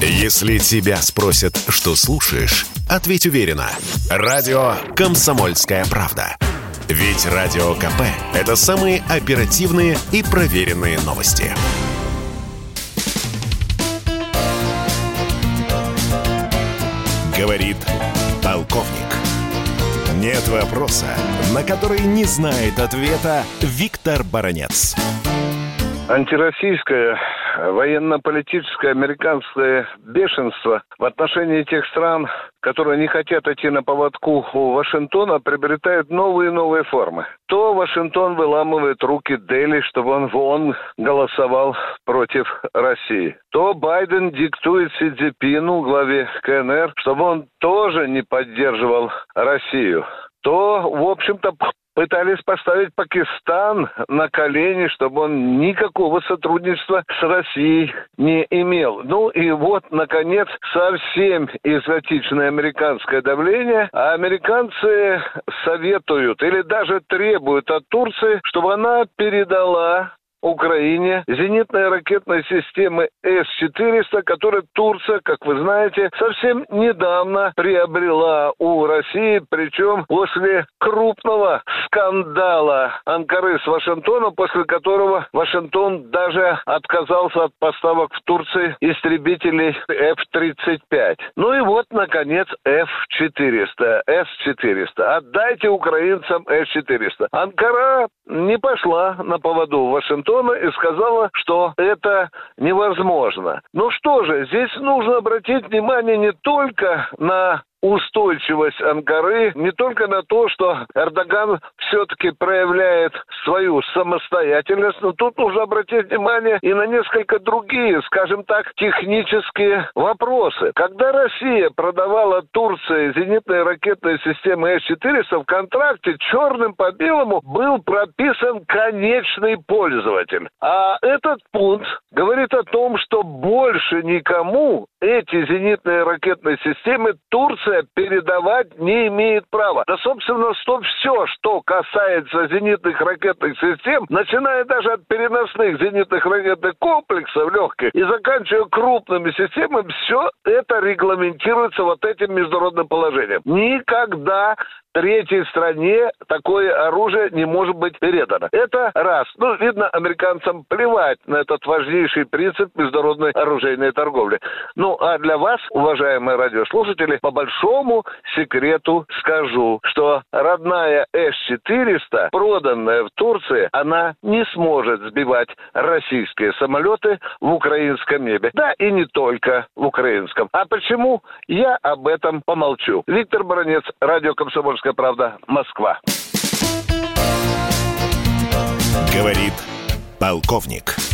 Если тебя спросят, что слушаешь, ответь уверенно. Радио «Комсомольская правда». Ведь Радио КП – это самые оперативные и проверенные новости. Говорит полковник. Нет вопроса, на который не знает ответа Виктор Баранец. Антироссийское военно-политическое американское бешенство в отношении тех стран, которые не хотят идти на поводку у Вашингтона, приобретает новые и новые формы. То Вашингтон выламывает руки Дели, чтобы он, он голосовал против России. То Байден диктует Си Цзипину, главе КНР, чтобы он тоже не поддерживал Россию то, в общем-то, пытались поставить Пакистан на колени, чтобы он никакого сотрудничества с Россией не имел. Ну и вот, наконец, совсем изотичное американское давление, а американцы советуют или даже требуют от Турции, чтобы она передала Украине зенитные ракетные системы С-400, которые Турция, как вы знаете, совсем недавно приобрела у России, причем после крупного скандала Анкары с Вашингтоном, после которого Вашингтон даже отказался от поставок в Турции истребителей F-35. Ну и вот, наконец, F-400, S-400. Отдайте украинцам S-400. Анкара не пошла на поводу Вашингтона и сказала, что это невозможно. Ну что же, здесь нужно обратить внимание не только на устойчивость Анкары не только на то, что Эрдоган все-таки проявляет свою самостоятельность, но тут нужно обратить внимание и на несколько другие, скажем так, технические вопросы. Когда Россия продавала Турции зенитные ракетные системы С-400, в контракте черным по белому был прописан конечный пользователь. А этот пункт говорит о том, что больше никому эти зенитные ракетные системы Турция передавать не имеет права. Да, собственно, что все, что касается зенитных ракетных систем, начиная даже от переносных зенитных ракетных комплексов легких и заканчивая крупными системами, все это регламентируется вот этим международным положением. Никогда третьей стране такое оружие не может быть передано. Это раз. Ну, видно, американцам плевать на этот важнейший принцип международной оружейной торговли. Ну, а для вас, уважаемые радиослушатели, по большому секрету скажу, что родная С-400, проданная в Турции, она не сможет сбивать российские самолеты в украинском небе. Да, и не только в украинском. А почему? Я об этом помолчу. Виктор Баранец, радио «Комсомольская «Комсомольская правда», Москва. Говорит полковник.